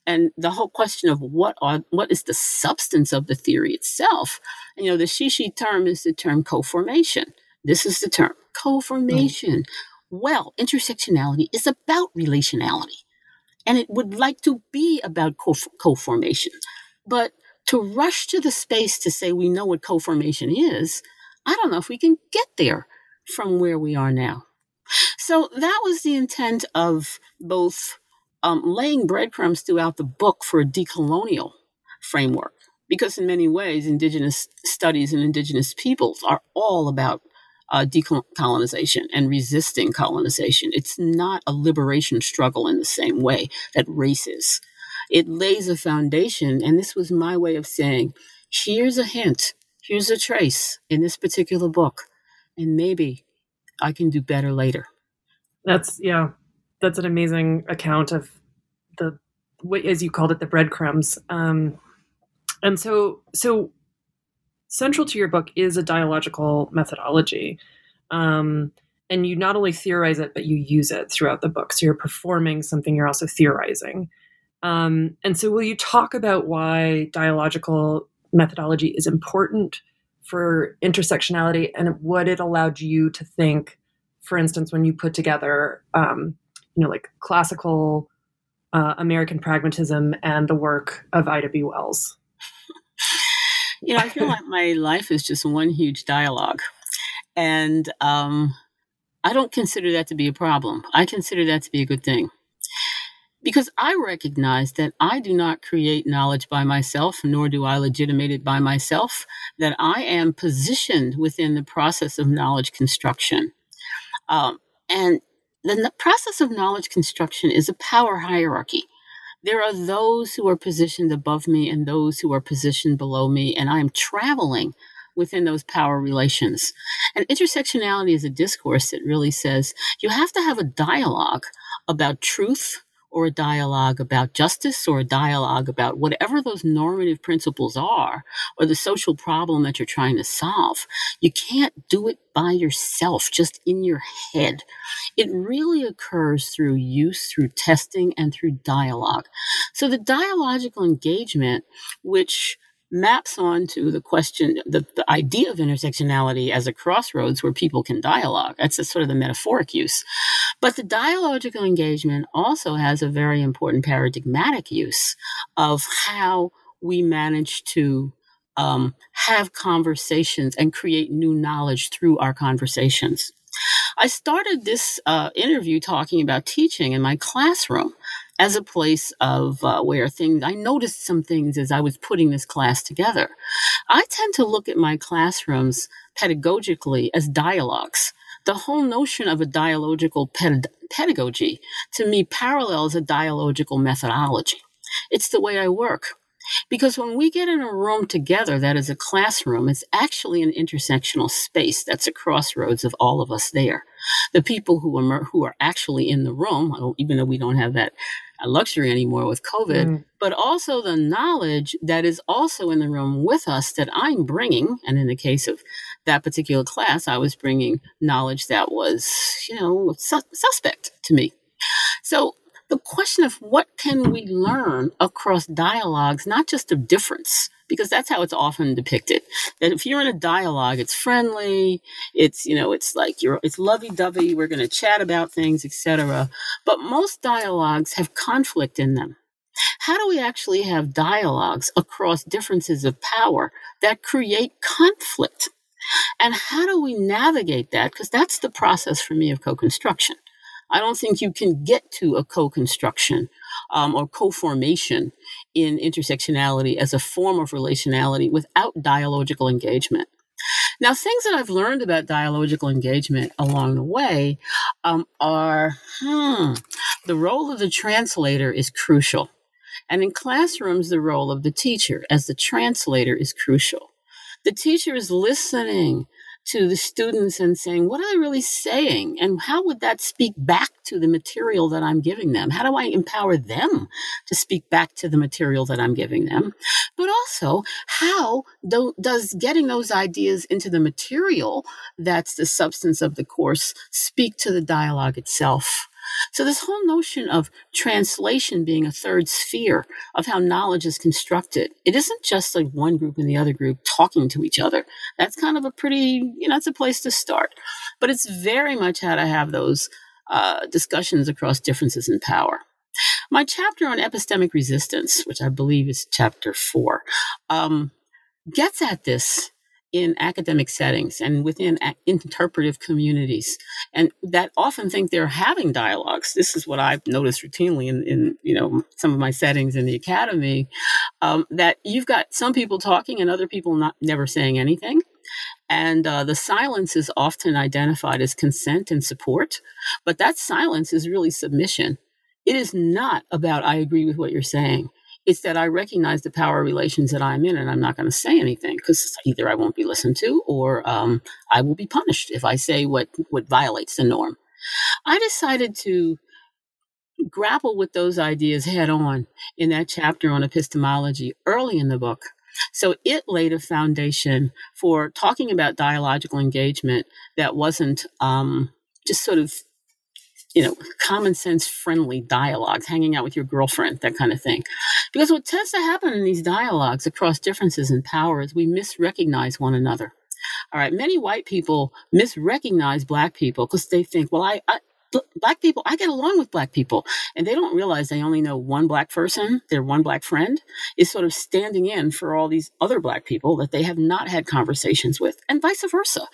And the whole question of what are what is the substance of the theory itself and, you know the shishi term is the term co-formation. This is the term co-formation. Mm-hmm. Well intersectionality is about relationality and it would like to be about co- co-formation. But to rush to the space to say we know what co-formation is, I don't know if we can get there from where we are now. So that was the intent of both um, laying breadcrumbs throughout the book for a decolonial framework, because in many ways, Indigenous studies and Indigenous peoples are all about uh, decolonization and resisting colonization. It's not a liberation struggle in the same way that race is it lays a foundation. And this was my way of saying, here's a hint, here's a trace in this particular book, and maybe I can do better later. That's, yeah, that's an amazing account of the, what as you called it, the breadcrumbs. Um, and so, so central to your book is a dialogical methodology. Um, and you not only theorize it, but you use it throughout the book. So you're performing something, you're also theorizing. Um, and so, will you talk about why dialogical methodology is important for intersectionality and what it allowed you to think, for instance, when you put together, um, you know, like classical uh, American pragmatism and the work of Ida B. Wells? You know, I feel like my life is just one huge dialogue. And um, I don't consider that to be a problem. I consider that to be a good thing because I recognize that I do not create knowledge by myself, nor do I legitimate it by myself, that I am positioned within the process of knowledge construction. Um, and the process of knowledge construction is a power hierarchy. There are those who are positioned above me and those who are positioned below me, and I am traveling within those power relations. And intersectionality is a discourse that really says you have to have a dialogue about truth, or a dialogue about justice or a dialogue about whatever those normative principles are or the social problem that you're trying to solve. You can't do it by yourself, just in your head. It really occurs through use, through testing, and through dialogue. So the dialogical engagement, which maps onto the question, the, the idea of intersectionality as a crossroads where people can dialogue. That's a, sort of the metaphoric use. But the dialogical engagement also has a very important paradigmatic use of how we manage to um, have conversations and create new knowledge through our conversations. I started this uh, interview talking about teaching in my classroom as a place of uh, where things, I noticed some things as I was putting this class together. I tend to look at my classrooms pedagogically as dialogues. The whole notion of a dialogical ped- pedagogy to me parallels a dialogical methodology. It's the way I work. Because when we get in a room together that is a classroom, it's actually an intersectional space that's a crossroads of all of us there. The people who are who are actually in the room, even though we don't have that luxury anymore with COVID, mm. but also the knowledge that is also in the room with us that I'm bringing. And in the case of that particular class, I was bringing knowledge that was, you know, su- suspect to me. So the question of what can we learn across dialogues, not just of difference, because that's how it's often depicted. That if you're in a dialogue, it's friendly, it's you know, it's like you're it's lovey-dovey, we're going to chat about things, etc. But most dialogues have conflict in them. How do we actually have dialogues across differences of power that create conflict? And how do we navigate that? Because that's the process for me of co construction. I don't think you can get to a co construction um, or co formation in intersectionality as a form of relationality without dialogical engagement. Now, things that I've learned about dialogical engagement along the way um, are hmm, the role of the translator is crucial. And in classrooms, the role of the teacher as the translator is crucial. The teacher is listening to the students and saying, what are they really saying? And how would that speak back to the material that I'm giving them? How do I empower them to speak back to the material that I'm giving them? But also, how do, does getting those ideas into the material that's the substance of the course speak to the dialogue itself? So, this whole notion of translation being a third sphere of how knowledge is constructed, it isn't just like one group and the other group talking to each other. That's kind of a pretty, you know, it's a place to start. But it's very much how to have those uh, discussions across differences in power. My chapter on epistemic resistance, which I believe is chapter four, um, gets at this in academic settings and within interpretive communities. And that often think they're having dialogues. This is what i've noticed routinely in, in you know some of my settings in the academy um, that you've got some people talking and other people not never saying anything. And uh, the silence is often identified as consent and support but that silence is really submission. It is not about i agree with what you're saying it's that I recognize the power relations that I'm in and I'm not going to say anything because either I won't be listened to or um, I will be punished if I say what, what violates the norm. I decided to grapple with those ideas head on in that chapter on epistemology early in the book. So it laid a foundation for talking about dialogical engagement that wasn't um, just sort of you know, common sense friendly dialogues, hanging out with your girlfriend, that kind of thing. Because what tends to happen in these dialogues across differences in power is we misrecognize one another. All right, many white people misrecognize black people because they think, well, I, I black people, I get along with black people. And they don't realize they only know one black person, their one black friend, is sort of standing in for all these other black people that they have not had conversations with, and vice versa.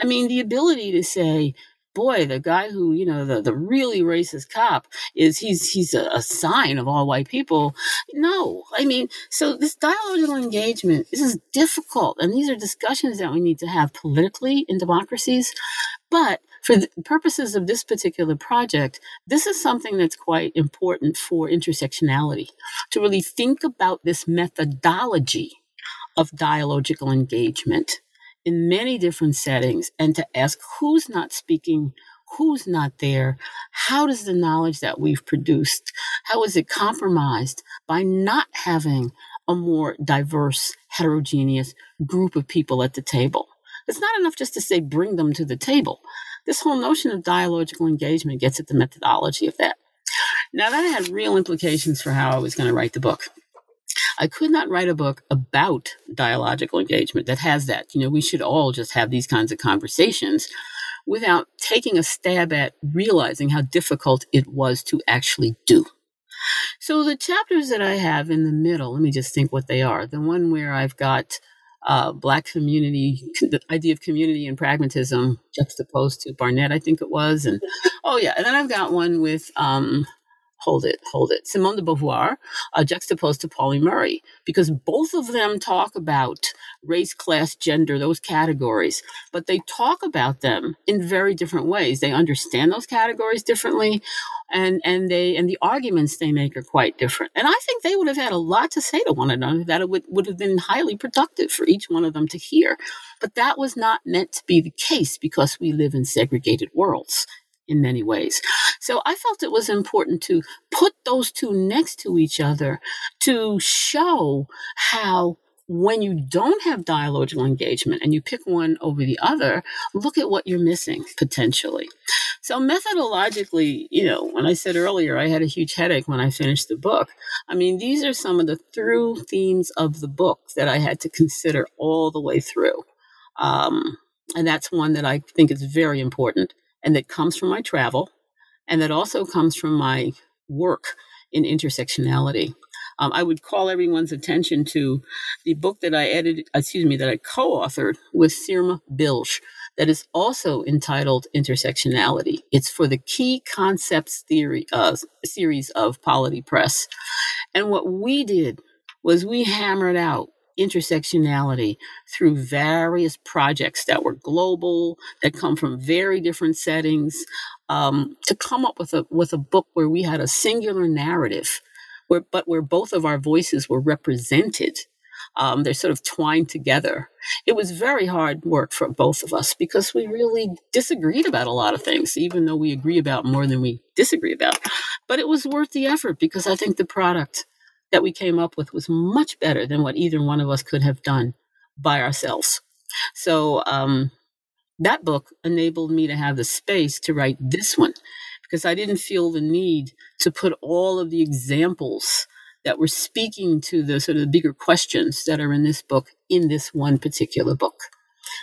I mean, the ability to say, boy, the guy who, you know, the, the really racist cop is he's he's a, a sign of all white people. No. I mean, so this dialogical engagement, this is difficult. And these are discussions that we need to have politically in democracies. But for the purposes of this particular project, this is something that's quite important for intersectionality to really think about this methodology of dialogical engagement in many different settings and to ask who's not speaking, who's not there, how does the knowledge that we've produced, how is it compromised by not having a more diverse, heterogeneous group of people at the table? It's not enough just to say bring them to the table. This whole notion of dialogical engagement gets at the methodology of that. Now, that had real implications for how I was going to write the book. I could not write a book about dialogical engagement that has that. You know, we should all just have these kinds of conversations without taking a stab at realizing how difficult it was to actually do. So the chapters that I have in the middle, let me just think what they are. The one where I've got uh, black community, the idea of community and pragmatism juxtaposed to Barnett, I think it was, and oh yeah, and then I've got one with um, hold it, hold it. Simone de Beauvoir, uh, juxtaposed to Pauli Murray, because both of them talk about race, class, gender, those categories, but they talk about them in very different ways. They understand those categories differently, and and they and the arguments they make are quite different. And I think they would have had a lot to say to one another that it would, would have been highly productive for each one of them to hear. But that was not meant to be the case because we live in segregated worlds in many ways. So I felt it was important to put those two next to each other to show how when you don't have dialogical engagement and you pick one over the other, look at what you're missing potentially. So methodologically, you know, when I said earlier I had a huge headache when I finished the book, I mean, these are some of the through themes of the book that I had to consider all the way through. Um, and that's one that I think is very important and that comes from my travel and that also comes from my work in intersectionality. Um, I would call everyone's attention to the book that I edited, excuse me, that I co-authored with Sirma Bilge that is also entitled Intersectionality. It's for the Key Concepts Theory uh, series of Polity Press. And what we did was we hammered out intersectionality through various projects that were global, that come from very different settings, um, to come up with a with a book where we had a singular narrative where, but where both of our voices were represented. Um, they're sort of twined together. It was very hard work for both of us because we really disagreed about a lot of things, even though we agree about more than we disagree about. But it was worth the effort because I think the product that we came up with was much better than what either one of us could have done by ourselves. So um, that book enabled me to have the space to write this one because I didn't feel the need to put all of the examples that were speaking to the sort of the bigger questions that are in this book in this one particular book.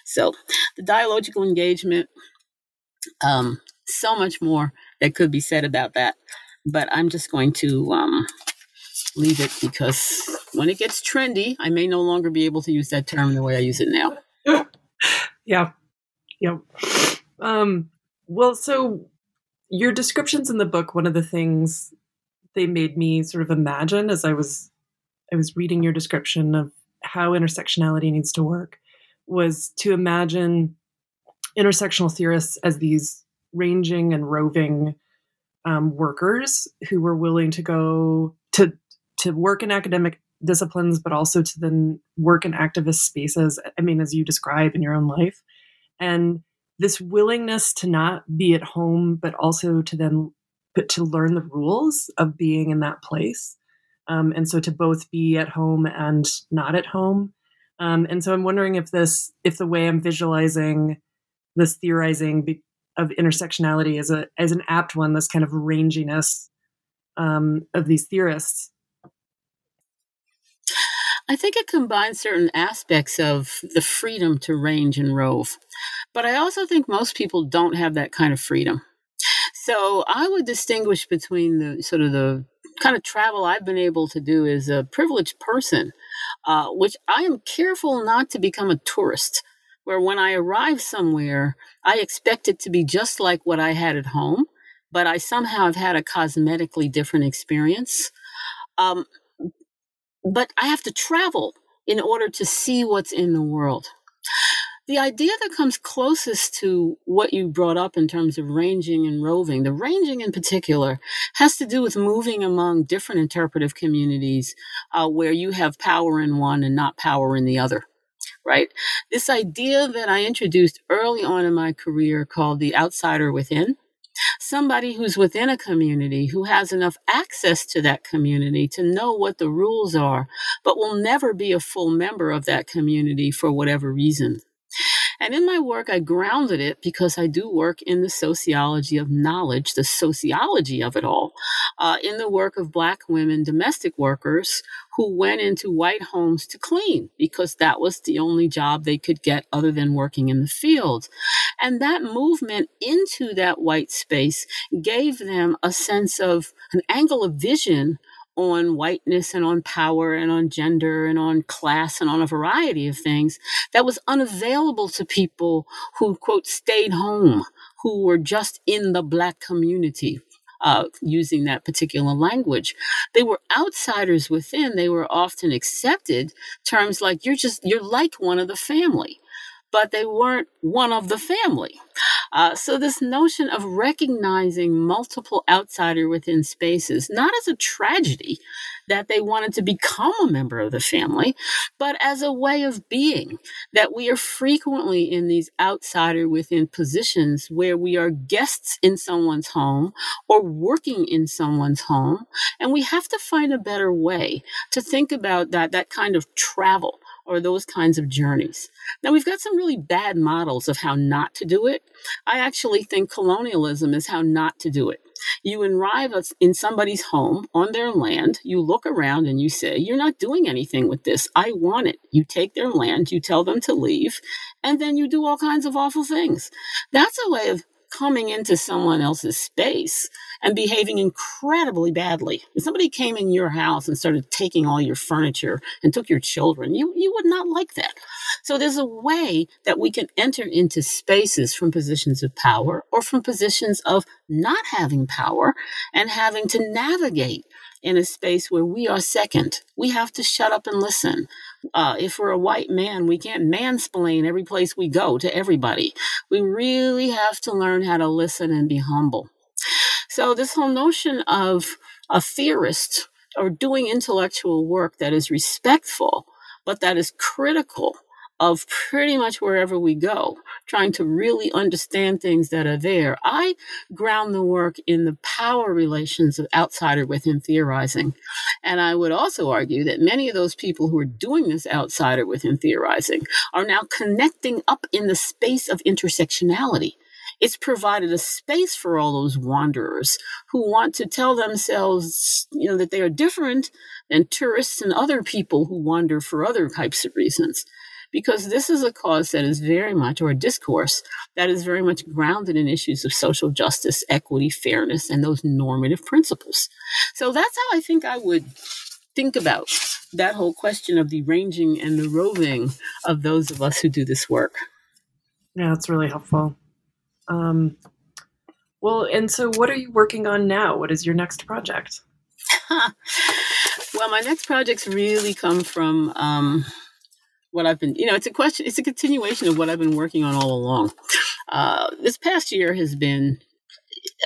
So the dialogical engagement, um, so much more that could be said about that, but I'm just going to um, leave it because when it gets trendy, I may no longer be able to use that term the way I use it now. yeah. Yep. Um, well, so your descriptions in the book, one of the things they made me sort of imagine as I was I was reading your description of how intersectionality needs to work was to imagine intersectional theorists as these ranging and roving um, workers who were willing to go to to work in academic disciplines, but also to then work in activist spaces. I mean, as you describe in your own life, and this willingness to not be at home, but also to then but to learn the rules of being in that place. Um, and so to both be at home and not at home. Um, and so I'm wondering if this, if the way I'm visualizing this theorizing of intersectionality is a as an apt one, this kind of ranginess um, of these theorists. I think it combines certain aspects of the freedom to range and rove. But I also think most people don't have that kind of freedom. So I would distinguish between the sort of the kind of travel I've been able to do as a privileged person, uh, which I am careful not to become a tourist, where when I arrive somewhere, I expect it to be just like what I had at home, but I somehow have had a cosmetically different experience. Um, but I have to travel in order to see what's in the world. The idea that comes closest to what you brought up in terms of ranging and roving, the ranging in particular, has to do with moving among different interpretive communities uh, where you have power in one and not power in the other right? This idea that I introduced early on in my career called the outsider within, somebody who's within a community who has enough access to that community to know what the rules are, but will never be a full member of that community for whatever reason. And in my work, I grounded it because I do work in the sociology of knowledge, the sociology of it all, uh, in the work of Black women domestic workers who went into white homes to clean because that was the only job they could get other than working in the field. And that movement into that white space gave them a sense of an angle of vision on whiteness and on power and on gender and on class and on a variety of things that was unavailable to people who, quote, stayed home, who were just in the black community. Uh, using that particular language. They were outsiders within. They were often accepted terms like you're just, you're like one of the family but they weren't one of the family. Uh, so, this notion of recognizing multiple outsider within spaces, not as a tragedy that they wanted to become a member of the family, but as a way of being, that we are frequently in these outsider within positions where we are guests in someone's home or working in someone's home. And we have to find a better way to think about that, that kind of travel or those kinds of journeys. Now, we've got some really bad models of how not to do it. I actually think colonialism is how not to do it. You arrive in somebody's home on their land, you look around and you say, You're not doing anything with this. I want it. You take their land, you tell them to leave, and then you do all kinds of awful things. That's a way of coming into someone else's space and behaving incredibly badly. If somebody came in your house and started taking all your furniture and took your children, you, you would not like that. So there's a way that we can enter into spaces from positions of power or from positions of not having power and having to navigate in a space where we are second. We have to shut up and listen. Uh, if we're a white man, we can't mansplain every place we go to everybody. We really have to learn how to listen and be humble. So, this whole notion of a theorist or doing intellectual work that is respectful, but that is critical of pretty much wherever we go, trying to really understand things that are there. I ground the work in the power relations of outsider within theorizing. And I would also argue that many of those people who are doing this outsider within theorizing are now connecting up in the space of intersectionality. It's provided a space for all those wanderers who want to tell themselves, you know, that they are different than tourists and other people who wander for other types of reasons because this is a cause that is very much, or a discourse that is very much grounded in issues of social justice, equity, fairness, and those normative principles. So that's how I think I would think about that whole question of the ranging and the roving of those of us who do this work. Yeah, that's really helpful. Um, well, and so what are you working on now? What is your next project? well, my next projects really come from um, what I've been, you know, it's a question, it's a continuation of what I've been working on all along. Uh, this past year has been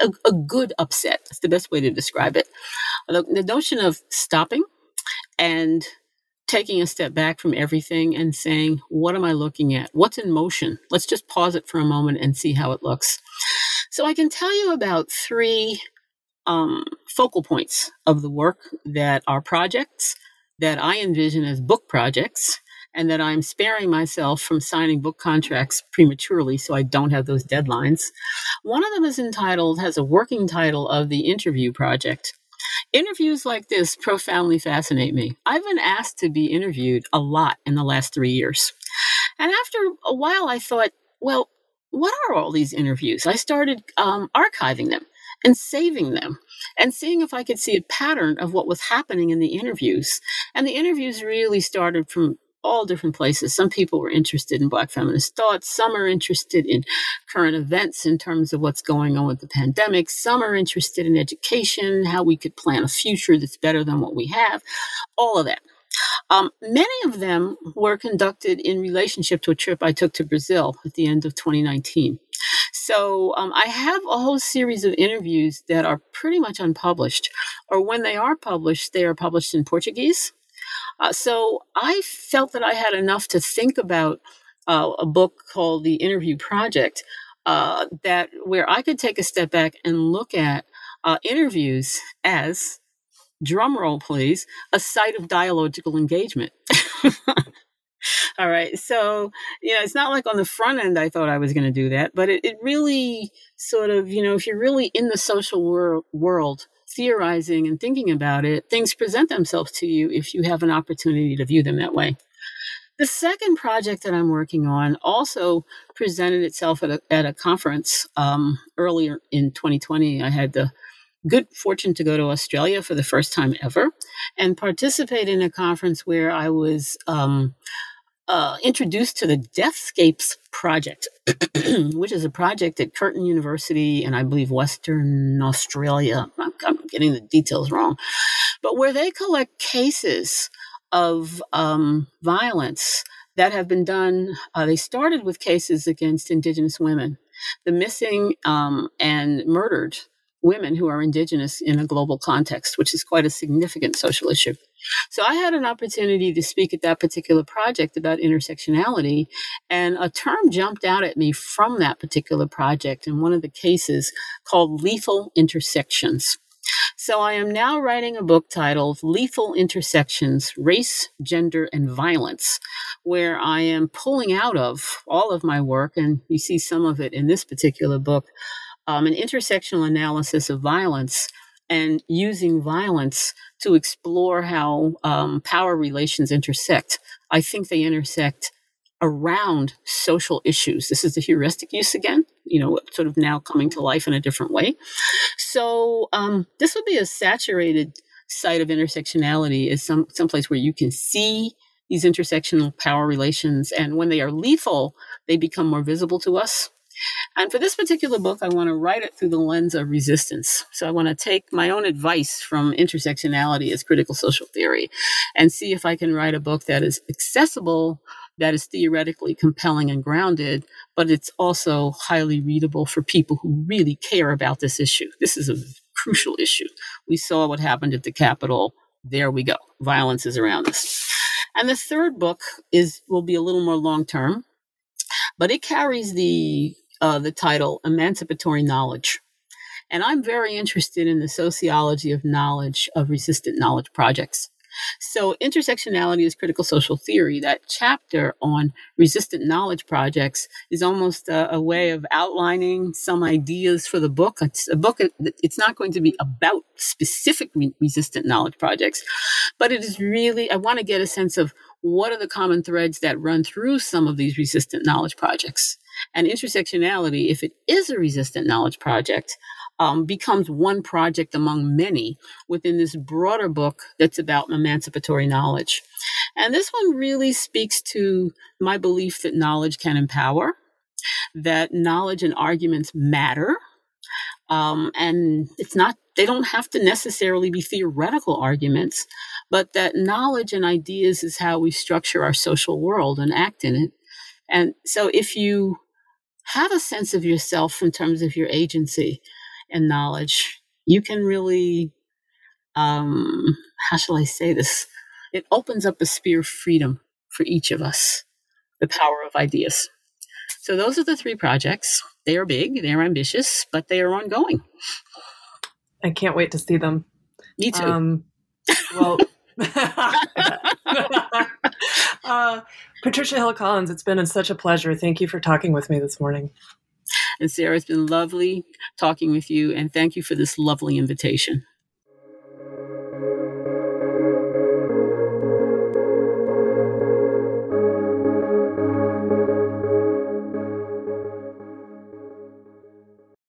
a, a, good upset. That's the best way to describe it. The, the notion of stopping and taking a step back from everything and saying, what am I looking at? What's in motion? Let's just pause it for a moment and see how it looks. So I can tell you about three um, focal points of the work that are projects that I envision as book projects and that I'm sparing myself from signing book contracts prematurely so I don't have those deadlines. One of them is entitled, has a working title of The Interview Project. Interviews like this profoundly fascinate me. I've been asked to be interviewed a lot in the last three years. And after a while, I thought, well, what are all these interviews? I started um, archiving them and saving them and seeing if I could see a pattern of what was happening in the interviews. And the interviews really started from all different places. Some people were interested in Black feminist thought. Some are interested in current events in terms of what's going on with the pandemic. Some are interested in education, how we could plan a future that's better than what we have, all of that. Um, many of them were conducted in relationship to a trip I took to Brazil at the end of 2019. So um, I have a whole series of interviews that are pretty much unpublished, or when they are published, they are published in Portuguese uh, so I felt that I had enough to think about uh, a book called The Interview Project uh, that where I could take a step back and look at uh, interviews as drum roll please a site of dialogical engagement. All right so you know it's not like on the front end i thought i was going to do that but it, it really sort of you know if you're really in the social wor- world theorizing and thinking about it, things present themselves to you if you have an opportunity to view them that way. The second project that I'm working on also presented itself at a, at a conference um, earlier in 2020. I had the good fortune to go to Australia for the first time ever and participate in a conference where I was um, uh, introduced to the Deathscapes Project, which is a project at Curtin University and I believe Western Australia. I'm, I'm getting the details wrong, but where they collect cases of um, violence that have been done. Uh, they started with cases against Indigenous women, the missing um, and murdered women who are Indigenous in a global context, which is quite a significant social issue. So I had an opportunity to speak at that particular project about intersectionality, and a term jumped out at me from that particular project in one of the cases called lethal intersections. So I am now writing a book titled Lethal Intersections Race, Gender, and Violence, where I am pulling out of all of my work, and you see some of it in this particular book, um, an intersectional analysis of violence and using violence to explore how um, power relations intersect. I think they intersect around social issues. This is the heuristic use again, you know, sort of now coming to life in a different way. So um, this would be a saturated site of intersectionality is some someplace where you can see these intersectional power relations and when they are lethal they become more visible to us and for this particular book, I want to write it through the lens of resistance. So I want to take my own advice from intersectionality as critical social theory and see if I can write a book that is accessible, that is theoretically compelling and grounded, but it's also highly readable for people who really care about this issue. This is a crucial issue. We saw what happened at the Capitol. There we go. Violence is around us. And the third book is will be a little more long term, but it carries the uh, the title Emancipatory Knowledge. And I'm very interested in the sociology of knowledge, of resistant knowledge projects. So, intersectionality is critical social theory. That chapter on resistant knowledge projects is almost a, a, way of outlining some ideas for the book. It's a book, it's not going to be about specific re- resistant knowledge projects, but it is really, I want to get a sense of what are the common threads that run through some of these resistant knowledge projects. And intersectionality, if it is a resistant knowledge project, um, becomes one project among many within this broader book that's about emancipatory knowledge. And this one really speaks to my belief that knowledge can empower, that knowledge and arguments matter. Um, and it's not, they don't have to necessarily be theoretical arguments, but that knowledge and ideas is how we structure our social world and act in it. And so if you have a sense of yourself in terms of your agency and knowledge, you can really, um, how shall I say this? It opens up a sphere of freedom for each of us, the power of ideas. So those are the three projects. They are big, they're ambitious, but they are ongoing. I can't wait to see them. Me too. Um, well, uh, Patricia Hill Collins, it's been such a pleasure. Thank you for talking with me this morning. And Sarah, it's been lovely talking with you, and thank you for this lovely invitation.